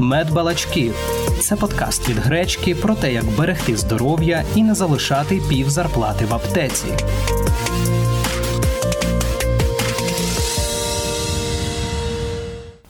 Медбалачки це подкаст від гречки про те, як берегти здоров'я і не залишати пів зарплати в аптеці.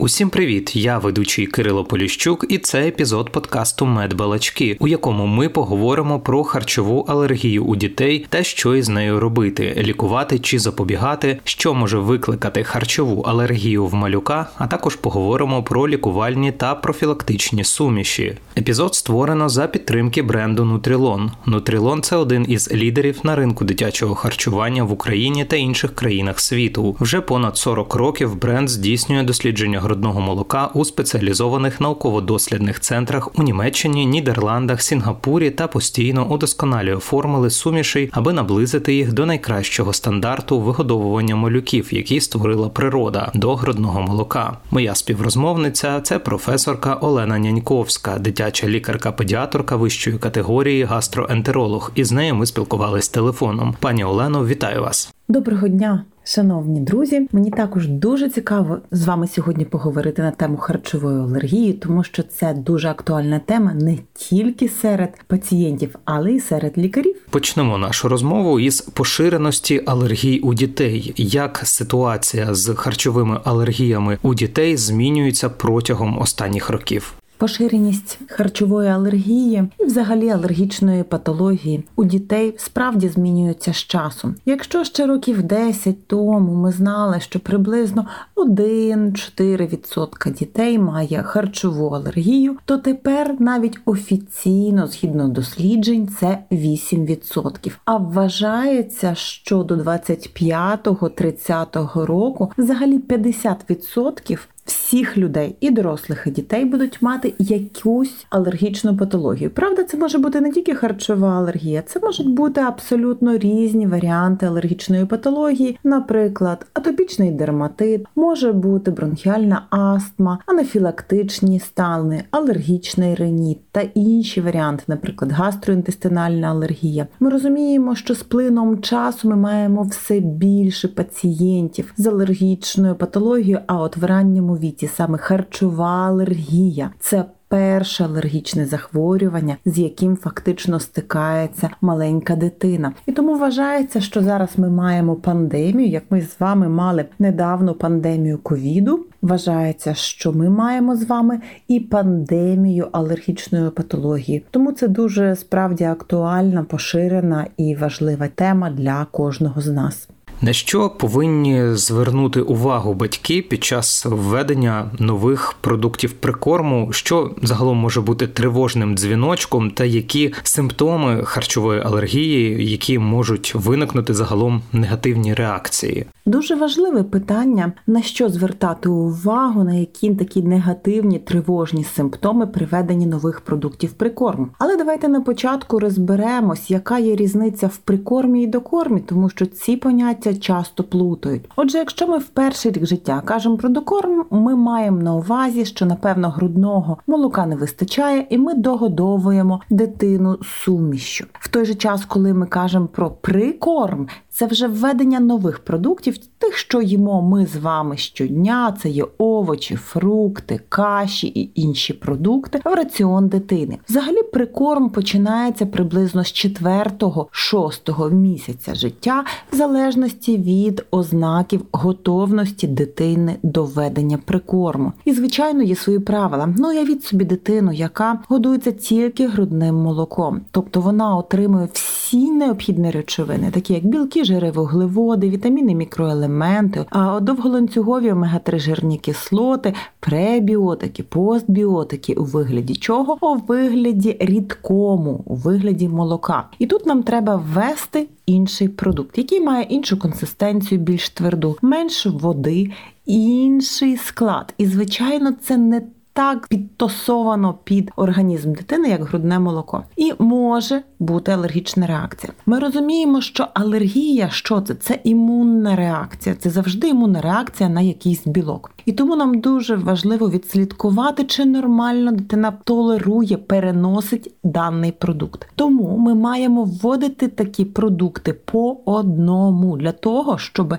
Усім привіт! Я ведучий Кирило Поліщук, і це епізод подкасту Медбалачки, у якому ми поговоримо про харчову алергію у дітей та що із нею робити, лікувати чи запобігати, що може викликати харчову алергію в малюка, а також поговоримо про лікувальні та профілактичні суміші. Епізод створено за підтримки бренду Нутрілон. Нутрілон це один із лідерів на ринку дитячого харчування в Україні та інших країнах світу. Вже понад 40 років бренд здійснює дослідження грудного молока у спеціалізованих науково-дослідних центрах у Німеччині, Нідерландах, Сінгапурі та постійно удосконалює формули сумішей, аби наблизити їх до найкращого стандарту вигодовування малюків, які створила природа до грудного молока. Моя співрозмовниця це професорка Олена Няньковська, дитяча лікарка-педіаторка вищої категорії гастроентеролог. І з нею ми спілкувались телефоном. Пані Олено, вітаю вас. Доброго дня, шановні друзі. Мені також дуже цікаво з вами сьогодні поговорити на тему харчової алергії, тому що це дуже актуальна тема не тільки серед пацієнтів, але й серед лікарів. Почнемо нашу розмову із поширеності алергій у дітей. Як ситуація з харчовими алергіями у дітей змінюється протягом останніх років? Поширеність харчової алергії і, взагалі, алергічної патології у дітей справді змінюється з часом. Якщо ще років 10 тому ми знали, що приблизно 1-4% дітей має харчову алергію, то тепер навіть офіційно, згідно досліджень, це 8%. А вважається, що до 25-30 року взагалі 50% всіх людей, і дорослих, і дітей будуть мати якусь алергічну патологію. Правда, це може бути не тільки харчова алергія, це можуть бути абсолютно різні варіанти алергічної патології, наприклад, атопічний дерматит, може бути бронхіальна астма, анафілактичні стани, алергічний реніт та інші варіанти, наприклад, гастроінтестинальна алергія. Ми розуміємо, що з плином часу ми маємо все більше пацієнтів з алергічною патологією, а от в ранньому віці саме харчова алергія. Це Перше алергічне захворювання, з яким фактично стикається маленька дитина, і тому вважається, що зараз ми маємо пандемію. Як ми з вами мали недавно пандемію ковіду, вважається, що ми маємо з вами і пандемію алергічної патології. Тому це дуже справді актуальна, поширена і важлива тема для кожного з нас. На що повинні звернути увагу батьки під час введення нових продуктів прикорму, що загалом може бути тривожним дзвіночком, та які симптоми харчової алергії, які можуть виникнути загалом негативні реакції? Дуже важливе питання, на що звертати увагу, на які такі негативні тривожні симптоми приведенні нових продуктів прикорму. Але давайте на початку розберемось, яка є різниця в прикормі і докормі, тому що ці поняття часто плутають. Отже, якщо ми в перший рік життя кажемо про докорм, ми маємо на увазі, що напевно грудного молока не вистачає, і ми догодовуємо дитину сумішю. В той же час, коли ми кажемо про прикорм, це вже введення нових продуктів, тих, що їмо ми з вами щодня. Це є овочі, фрукти, каші і інші продукти в раціон дитини. Взагалі, прикорм починається приблизно з 4-6 місяця життя, в залежності від ознаків готовності дитини до введення прикорму. І, звичайно, є свої правила. Ну, уявіть собі дитину, яка годується тільки грудним молоком, тобто вона отримує всі необхідні речовини, такі як білки жири, вуглеводи, вітаміни, мікроелементи, а довголанцюгові омега-3 жирні кислоти, пребіотики, постбіотики у вигляді чого? У вигляді рідкому, у вигляді молока. І тут нам треба ввести інший продукт, який має іншу консистенцію, більш тверду, менше води, інший склад. І, звичайно, це не так підтосовано під організм дитини, як грудне молоко, і може бути алергічна реакція. Ми розуміємо, що алергія, що це? Це імунна реакція, це завжди імунна реакція на якийсь білок. І тому нам дуже важливо відслідкувати, чи нормально дитина толерує, переносить даний продукт. Тому ми маємо вводити такі продукти по одному для того, щоб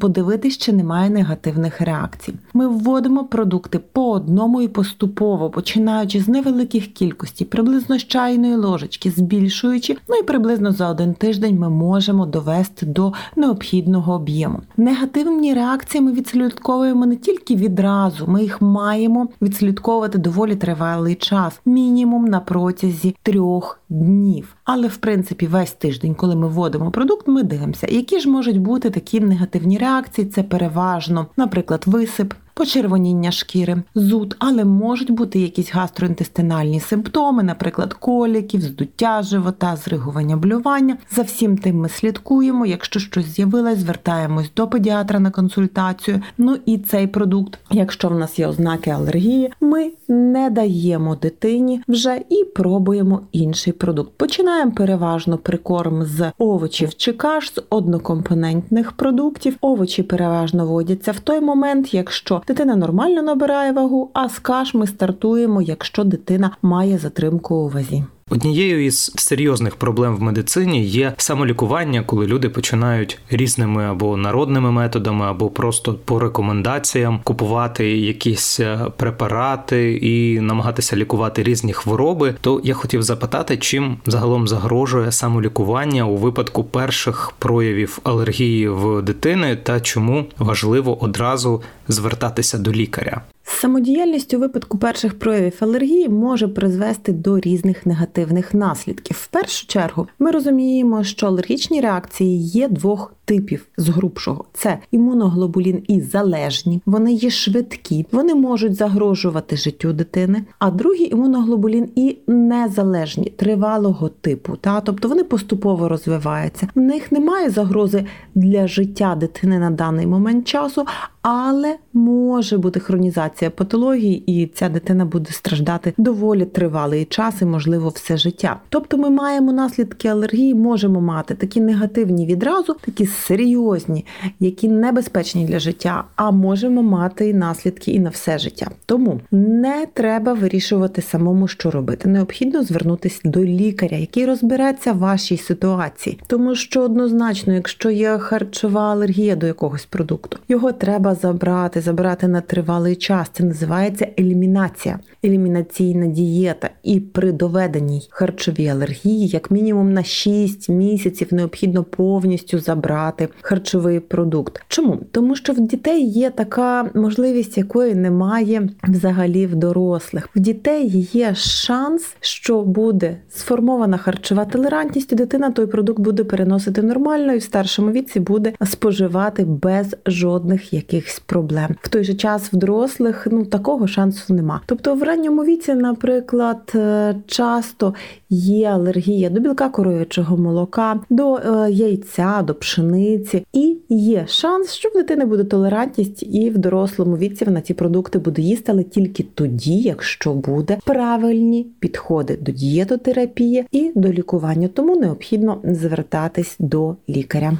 подивитись, чи немає негативних реакцій. Ми вводимо продукти по одному і поступово, починаючи з невеликих кількостей, приблизно з чайної ложечки, збільшуючи, ну і приблизно за один тиждень ми можемо довести до необхідного об'єму. Негативні реакції ми відслідковуємо не тільки відразу, ми їх маємо відслідковувати доволі тривалий час, мінімум на протязі трьох днів. Але в принципі весь тиждень, коли ми вводимо продукт, ми дивимося, які ж можуть бути такі негативні реакції. Це переважно, наприклад, висип почервоніння шкіри, зуд, але можуть бути якісь гастроінтестинальні симптоми, наприклад, коліків, здуття живота, зригування блювання. За всім тим ми слідкуємо. Якщо щось з'явилось, звертаємось до педіатра на консультацію. Ну і цей продукт, якщо в нас є ознаки алергії, ми не даємо дитині вже і пробуємо інший продукт. Починаємо переважно прикорм з овочів чи каш з однокомпонентних продуктів. Овочі переважно водяться в той момент, якщо дитина нормально набирає вагу, а з каш ми стартуємо, якщо дитина має затримку у вазі. Однією із серйозних проблем в медицині є самолікування, коли люди починають різними або народними методами, або просто по рекомендаціям купувати якісь е, препарати і намагатися лікувати різні хвороби. То я хотів запитати, чим загалом загрожує самолікування у випадку перших проявів алергії в дитини, та чому важливо одразу звертатися до лікаря. Самодіяльність у випадку перших проявів алергії може призвести до різних негативних наслідків. В першу чергу ми розуміємо, що алергічні реакції є двох типів з грубшого: це імуноглобулін і залежні, вони є швидкі, вони можуть загрожувати життю дитини. А другий імуноглобулін і незалежні тривалого типу, та тобто вони поступово розвиваються. В них немає загрози для життя дитини на даний момент часу, але може бути хронізація патології, і ця дитина буде страждати доволі тривалий час і, можливо, все життя. Тобто, ми маємо наслідки алергії, можемо мати такі негативні відразу, такі серйозні, які небезпечні для життя, а можемо мати і наслідки і на все життя. Тому не треба вирішувати самому, що робити. Необхідно звернутися до лікаря, який розбереться в вашій ситуації, тому що однозначно, якщо є харчова алергія до якогось продукту, його треба забрати, забрати на тривалий час. Це називається елімінація, елімінаційна дієта. І при доведеній харчовій алергії, як мінімум на 6 місяців, необхідно повністю забрати харчовий продукт. Чому? Тому що в дітей є така можливість, якої немає взагалі в дорослих. В дітей є шанс, що буде сформована харчова толерантність, і дитина той продукт буде переносити нормально і в старшому віці буде споживати без жодних якихось проблем. В той же час в дорослих ну такого шансу нема. Тобто в ранньому віці, наприклад, е, часто є алергія до білка коров'ячого молока, до е, яйця, до пшениці, і є шанс, що в дитини буде толерантність, і в дорослому віці вона ці продукти буде їсти, але тільки тоді, якщо буде правильні підходи до дієтотерапії і до лікування. Тому необхідно звертатись до лікаря.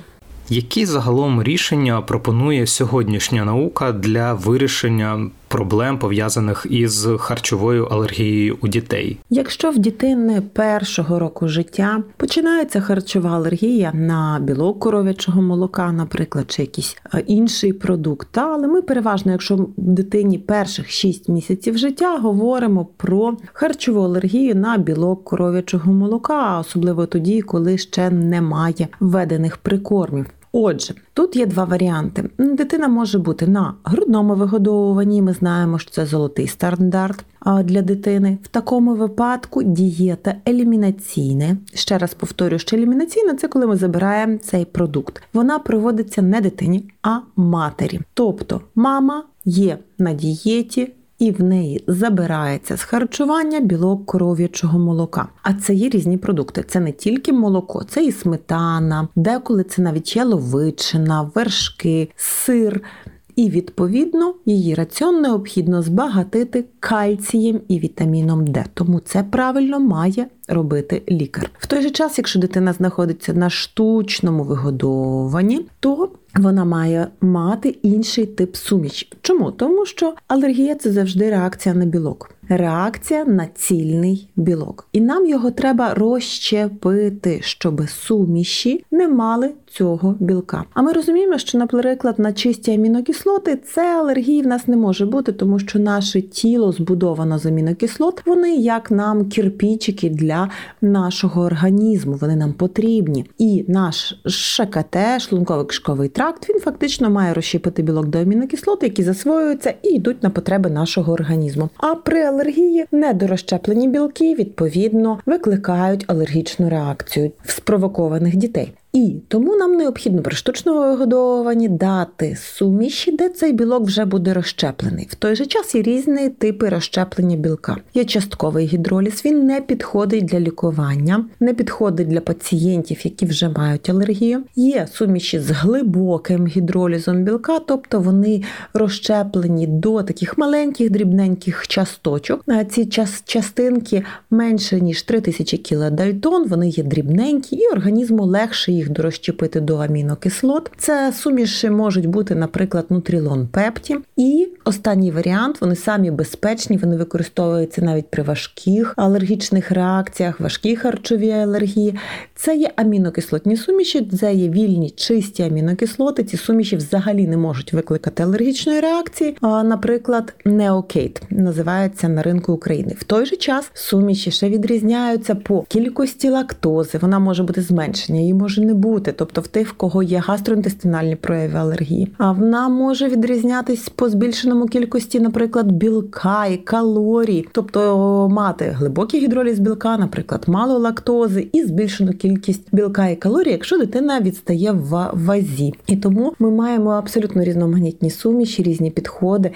Які загалом рішення пропонує сьогоднішня наука для вирішення проблем пов'язаних із харчовою алергією у дітей? Якщо в дитини першого року життя починається харчова алергія на білок коров'ячого молока, наприклад, чи якийсь е, інший продукт, але ми переважно, якщо дитині перших 6 місяців життя говоримо про харчову алергію на білок коров'ячого молока, особливо тоді, коли ще немає введених прикормів. Отже, тут є два варіанти. Дитина може бути на грудному вигодовуванні. Ми знаємо, що це золотий стандарт для дитини. В такому випадку дієта елімінаційна. Ще раз повторю, що елімінаційна це коли ми забираємо цей продукт. Вона проводиться не дитині, а матері. Тобто мама є на дієті і в неї забирається з харчування білок коров'ячого молока. А це є різні продукти. Це не тільки молоко, це і сметана, деколи це навіть яловичина, вершки, сир. І, відповідно, її раціон необхідно збагатити кальцієм і вітаміном Д. Тому це правильно має робити лікар. В той же час, якщо дитина знаходиться на штучному вигодованні, то вона має мати інший тип суміч. Чому? Тому що алергія це завжди реакція на білок. Реакція на цільний білок, і нам його треба розщепити, щоб суміші не мали цього білка. А ми розуміємо, що, наприклад, на чисті амінокислоти це алергії в нас не може бути, тому що наше тіло збудовано з амінокислот, вони як нам кірпічики для нашого організму, вони нам потрібні. І наш ШКТ, шлунково кишковий тракт, він фактично має розщепити білок до амінокислот, які засвоюються і йдуть на потреби нашого організму. А при алергії недорозщеплені білки відповідно викликають алергічну реакцію в спровокованих дітей. І тому нам необхідно при штучному вигодовуванні дати суміші, де цей білок вже буде розщеплений. В той же час є різні типи розщеплення білка. Є частковий гідроліз, він не підходить для лікування, не підходить для пацієнтів, які вже мають алергію. Є суміші з глибоким гідролізом білка, тобто вони розщеплені до таких маленьких дрібненьких часточок. Ці частинки менше ніж 3000 кілодальтон, вони є дрібненькі, і організму легше їх їх дорозчепити до амінокислот. Це суміші можуть бути, наприклад, нутрілон пепті. І останній варіант вони самі безпечні, вони використовуються навіть при важких алергічних реакціях, важкій харчовій алергії. Це є амінокислотні суміші, це є вільні чисті амінокислоти. Ці суміші взагалі не можуть викликати алергічної реакції. А, Наприклад, неокейт називається на ринку України. В той же час суміші ще відрізняються по кількості лактози. Вона може бути зменшення, її може не бути, тобто в тих, в кого є гастроінтестинальні прояви алергії. А вона може відрізнятись по збільшеному кількості, наприклад, білка і калорій, тобто мати глибокий гідроліз білка, наприклад, мало лактози і збільшену кількість білка і калорій, якщо дитина відстає в вазі. І тому ми маємо абсолютно різноманітні суміші, різні підходи.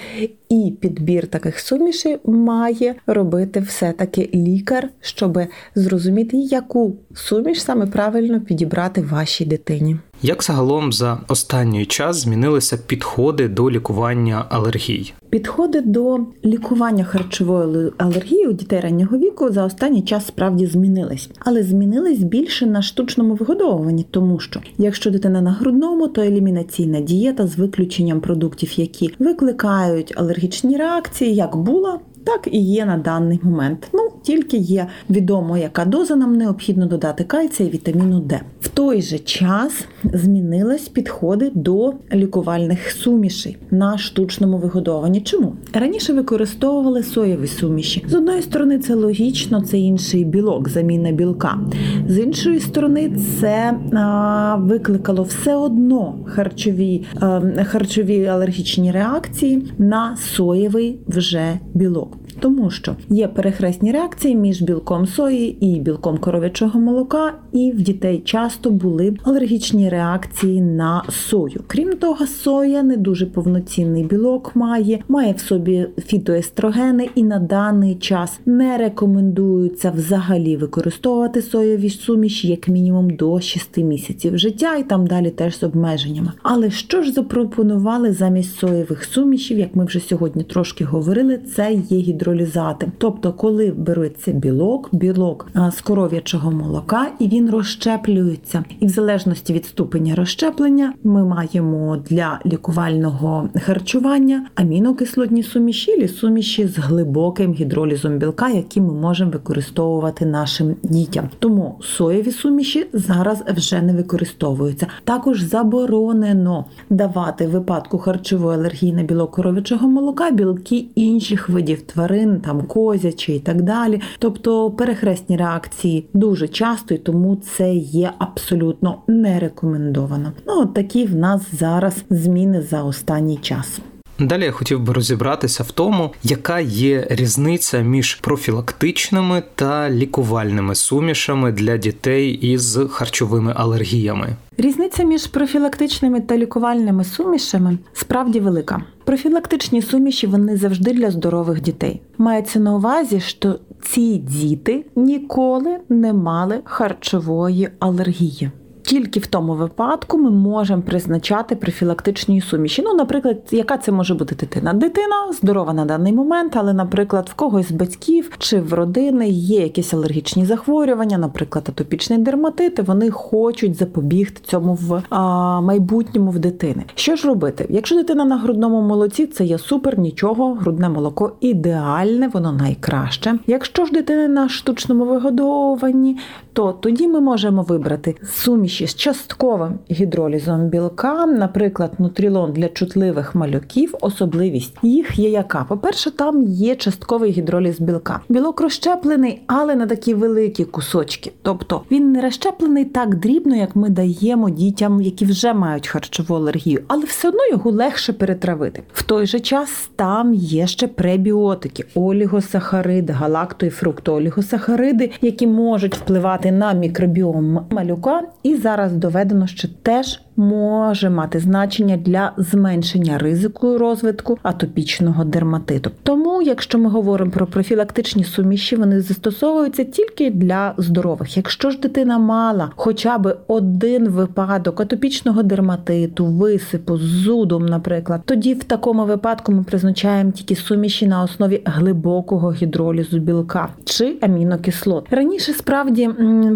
І підбір таких сумішей має робити все-таки лікар, щоб зрозуміти, яку суміш саме правильно підібрати вашій дитині. Як загалом за останній час змінилися підходи до лікування алергій? Підходи до лікування харчової алергії у дітей раннього віку за останній час справді змінились, але змінились більше на штучному вигодовуванні, тому що якщо дитина на грудному, то елімінаційна дієта з виключенням продуктів, які викликають алергічні реакції, як була, так і є на даний момент. Ну тільки є відомо, яка доза нам необхідно додати кальція і вітаміну Д. В той же час змінились підходи до лікувальних сумішей на штучному вигодованні. Чому раніше використовували соєві суміші? З одної сторони, це логічно, це інший білок, заміна білка. З іншої сторони, це а, викликало все одно харчові, а, харчові алергічні реакції на соєвий вже білок тому що є перехресні реакції між білком сої і білком коров'ячого молока, і в дітей часто були алергічні реакції на сою. Крім того, соя не дуже повноцінний білок має, має в собі фітоестрогени, і на даний час не рекомендується взагалі використовувати соєві суміші як мінімум до 6 місяців життя, і там далі теж з обмеженнями. Але що ж запропонували замість соєвих сумішів, як ми вже сьогодні трошки говорили, це є гідролізати. Тобто, коли береться білок, білок з коров'ячого молока, і він розщеплюється. І в залежності від ступеня розщеплення ми маємо для лікувального харчування амінокислотні суміші, суміші з глибоким гідролізом білка, які ми можемо використовувати нашим дітям. Тому соєві суміші зараз вже не використовуються. Також заборонено давати в випадку харчової алергії на білок коров'ячого молока білки інших видів тварин тварин, там козячі і так далі. Тобто перехресні реакції дуже часто, і тому це є абсолютно не рекомендовано. Ну от такі в нас зараз зміни за останній час. Далі я хотів би розібратися в тому, яка є різниця між профілактичними та лікувальними сумішами для дітей із харчовими алергіями. Різниця між профілактичними та лікувальними сумішами справді велика. Профілактичні суміші вони завжди для здорових дітей. Мається на увазі, що ці діти ніколи не мали харчової алергії. Тільки в тому випадку ми можемо призначати профілактичні суміші. Ну, наприклад, яка це може бути дитина? Дитина здорова на даний момент, але, наприклад, в когось з батьків чи в родини є якісь алергічні захворювання, наприклад, атопічний дерматит, і вони хочуть запобігти цьому в а, майбутньому в дитини. Що ж робити? Якщо дитина на грудному молоці, це є супер, нічого, грудне молоко ідеальне, воно найкраще. Якщо ж дитина на штучному вигодовуванні, то тоді ми можемо вибрати суміші з частковим гідролізом білка, наприклад, нутрілон для чутливих малюків. Особливість їх є яка? По-перше, там є частковий гідроліз білка. Білок розщеплений, але на такі великі кусочки. Тобто він не розщеплений так дрібно, як ми даємо дітям, які вже мають харчову алергію, але все одно його легше перетравити. В той же час там є ще пребіотики, олігосахариди, галакто і фруктоолігосахариди, які можуть впливати на мікробіом малюка, і зараз доведено, що теж може мати значення для зменшення ризику розвитку атопічного дерматиту. Тому, якщо ми говоримо про профілактичні суміші, вони застосовуються тільки для здорових. Якщо ж дитина мала хоча б один випадок атопічного дерматиту, висипу зудом, наприклад, тоді в такому випадку ми призначаємо тільки суміші на основі глибокого гідролізу білка чи амінокислот. Раніше справді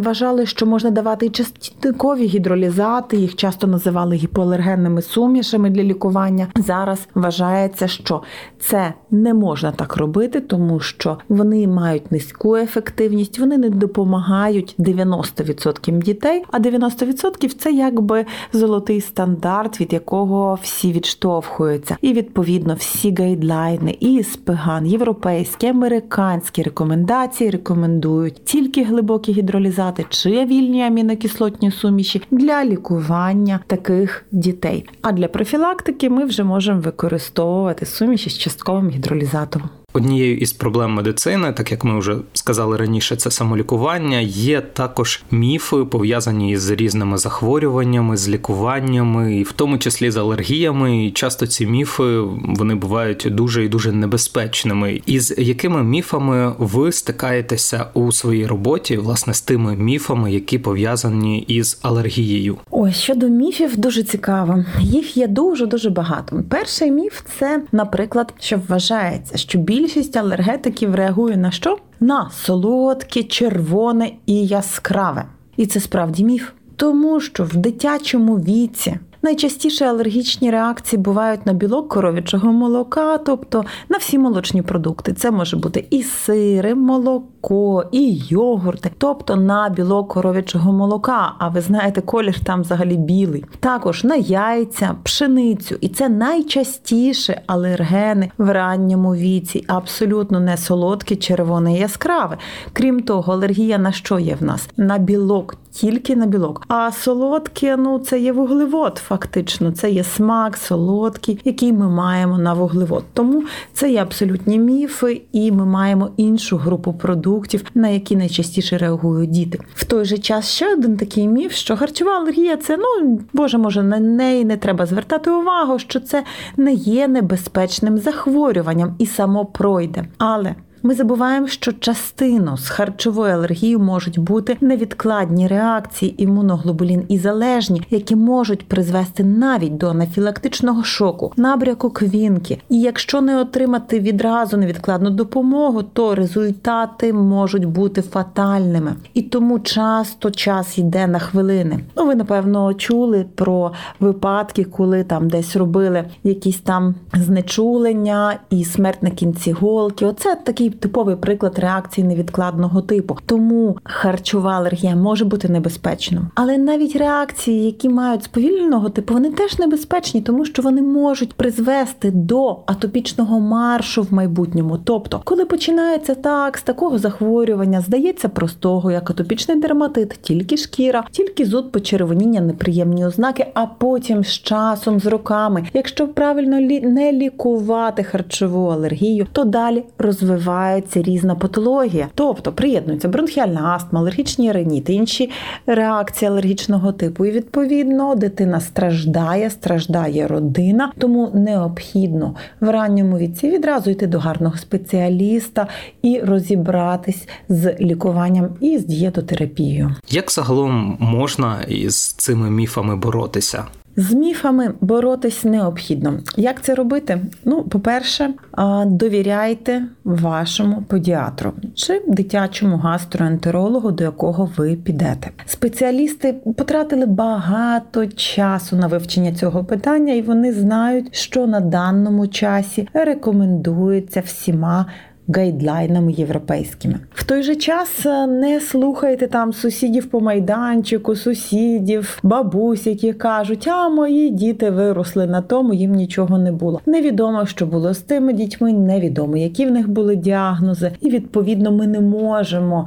вважали, що можна давати і частинкові гідролізати, їх часто називали гіпоалергенними сумішами для лікування. Зараз вважається, що це не можна так робити, тому що вони мають низьку ефективність, вони не допомагають 90% дітей, а 90% це якби золотий стандарт, від якого всі відштовхуються. І відповідно всі гайдлайни, і СПГАН, європейські, американські рекомендації рекомендують тільки глибокі гідролізати чи вільні амінокислотні суміші для лікування таких дітей. А для профілактики ми вже можемо використовувати суміші з частковим гідролізатом. Однією із проблем медицини, так як ми вже сказали раніше, це самолікування. Є також міфи пов'язані з різними захворюваннями, з лікуваннями, і в тому числі з алергіями. І часто ці міфи вони бувають дуже і дуже небезпечними. І з якими міфами ви стикаєтеся у своїй роботі, власне, з тими міфами, які пов'язані із алергією? Ось щодо міфів, дуже цікаво. Їх є дуже дуже багато. Перший міф це, наприклад, що вважається, що біль більшість алергетиків реагує на що? На солодке, червоне і яскраве. І це справді міф. Тому що в дитячому віці Найчастіше алергічні реакції бувають на білок коров'ячого молока, тобто на всі молочні продукти. Це може бути і сири, молоко, і йогурти, тобто на білок коров'ячого молока. А ви знаєте, колір там взагалі білий. Також на яйця, пшеницю. І це найчастіше алергени в ранньому віці, абсолютно не солодкі, червоне, яскраве. Крім того, алергія на що є в нас? На білок тільки на білок. А солодке, ну це є вуглевод, фактично. Це є смак, солодкий, який ми маємо на вуглевод. Тому це є абсолютні міфи, і ми маємо іншу групу продуктів, на які найчастіше реагують діти. В той же час ще один такий міф, що харчова алергія це ну боже, може на неї не треба звертати увагу, що це не є небезпечним захворюванням і само пройде. Але ми забуваємо, що частину з харчовою алергією можуть бути невідкладні реакції імуноглобулін і залежні, які можуть призвести навіть до анафілактичного шоку, набряку квінки. І якщо не отримати відразу невідкладну допомогу, то результати можуть бути фатальними. І тому часто час йде на хвилини. Ну, ви напевно чули про випадки, коли там десь робили якісь там знечулення і смерть на кінці голки. Оце такий типовий приклад реакції невідкладного типу. Тому харчова алергія може бути небезпечною. Але навіть реакції, які мають сповільненого типу, вони теж небезпечні, тому що вони можуть призвести до атопічного маршу в майбутньому. Тобто, коли починається так, з такого захворювання, здається простого, як атопічний дерматит, тільки шкіра, тільки зуд почервоніння, неприємні ознаки, а потім з часом, з роками, якщо правильно не лікувати харчову алергію, то далі розвиває розвивається різна патологія, тобто приєднується бронхіальна астма, алергічні реніти, інші реакції алергічного типу. І відповідно дитина страждає, страждає родина, тому необхідно в ранньому віці відразу йти до гарного спеціаліста і розібратись з лікуванням і з дієтотерапією. Як загалом можна із цими міфами боротися? З міфами боротись необхідно. Як це робити? Ну, по-перше, довіряйте вашому педіатру чи дитячому гастроентерологу, до якого ви підете. Спеціалісти потратили багато часу на вивчення цього питання, і вони знають, що на даному часі рекомендується всіма гайдлайнами європейськими. В той же час е, не слухайте там сусідів по майданчику, сусідів, бабусь, які кажуть, а мої діти виросли на тому, їм нічого не було. Невідомо, що було з тими дітьми, невідомо, які в них були діагнози, і відповідно ми не можемо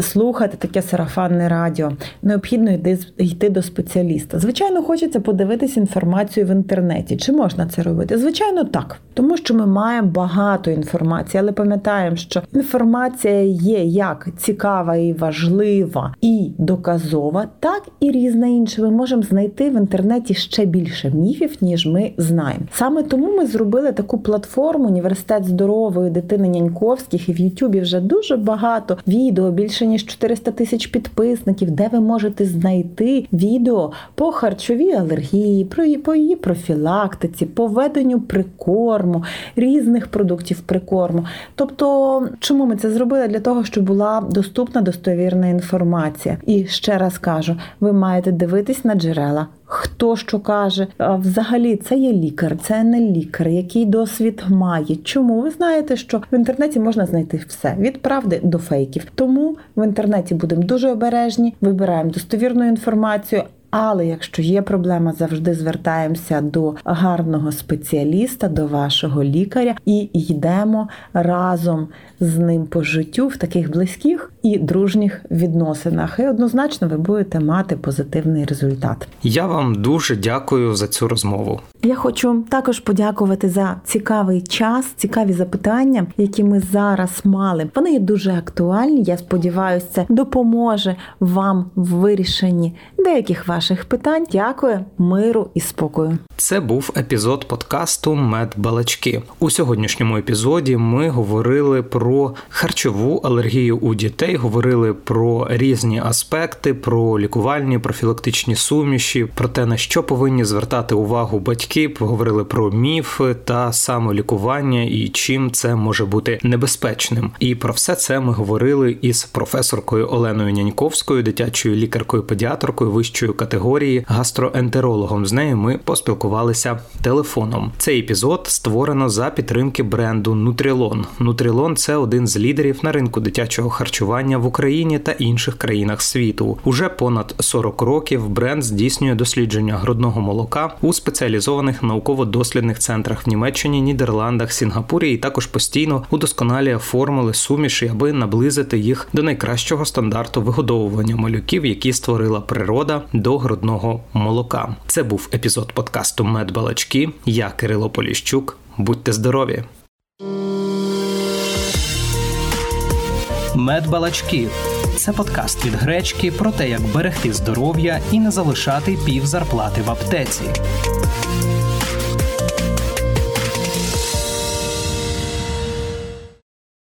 слухати таке сарафанне радіо. Необхідно йти йти до спеціаліста. Звичайно, хочеться подивитись інформацію в інтернеті. Чи можна це робити? Звичайно, так, тому що ми маємо багато інформації, але пам'ятаємо, пам'ятаємо, що інформація є як цікава і важлива і доказова, так і різна інша. Ми можемо знайти в інтернеті ще більше міфів, ніж ми знаємо. Саме тому ми зробили таку платформу Університет здорової дитини Няньковських, і в Ютубі вже дуже багато відео, більше ніж 400 тисяч підписників, де ви можете знайти відео по харчовій алергії, по її профілактиці, по веденню прикорму, різних продуктів прикорму. Тобто, чому ми це зробили? Для того, щоб була доступна достовірна інформація. І ще раз кажу: ви маєте дивитись на джерела. Хто що каже, взагалі це є лікар, це не лікар, який досвід має. Чому ви знаєте, що в інтернеті можна знайти все від правди до фейків? Тому в інтернеті будемо дуже обережні, вибираємо достовірну інформацію. Але якщо є проблема, завжди звертаємося до гарного спеціаліста, до вашого лікаря і йдемо разом з ним по життю в таких близьких і дружніх відносинах. І однозначно ви будете мати позитивний результат. Я вам дуже дякую за цю розмову. Я хочу також подякувати за цікавий час, цікаві запитання, які ми зараз мали. Вони є дуже актуальні. Я сподіваюся, це допоможе вам в вирішенні деяких ваших питань. Дякую, миру і спокою. Це був епізод подкасту Медбалачки. У сьогоднішньому епізоді ми говорили про харчову алергію у дітей, говорили про різні аспекти, про лікувальні профілактичні суміші, про те на що повинні звертати увагу батьки. Поговорили про міф та самолікування і чим це може бути небезпечним. І про все це ми говорили із професоркою Оленою Няньковською, дитячою лікаркою-педіатркою вищої категорії, гастроентерологом. З нею ми поспілкувалися телефоном. Цей епізод створено за підтримки бренду Нутрілон. Нутрілон це один з лідерів на ринку дитячого харчування в Україні та інших країнах світу. Уже понад 40 років бренд здійснює дослідження грудного молока у спеціалізованих науково-дослідних центрах в Німеччині, Нідерландах, Сінгапурі і також постійно удосконалює формули суміші, аби наблизити їх до найкращого стандарту вигодовування малюків, які створила природа грудного молока. Це був епізод подкасту Медбалачки. Я Кирило Поліщук. Будьте здорові! Медбалачки це подкаст від гречки про те, як берегти здоров'я і не залишати пів зарплати в аптеці.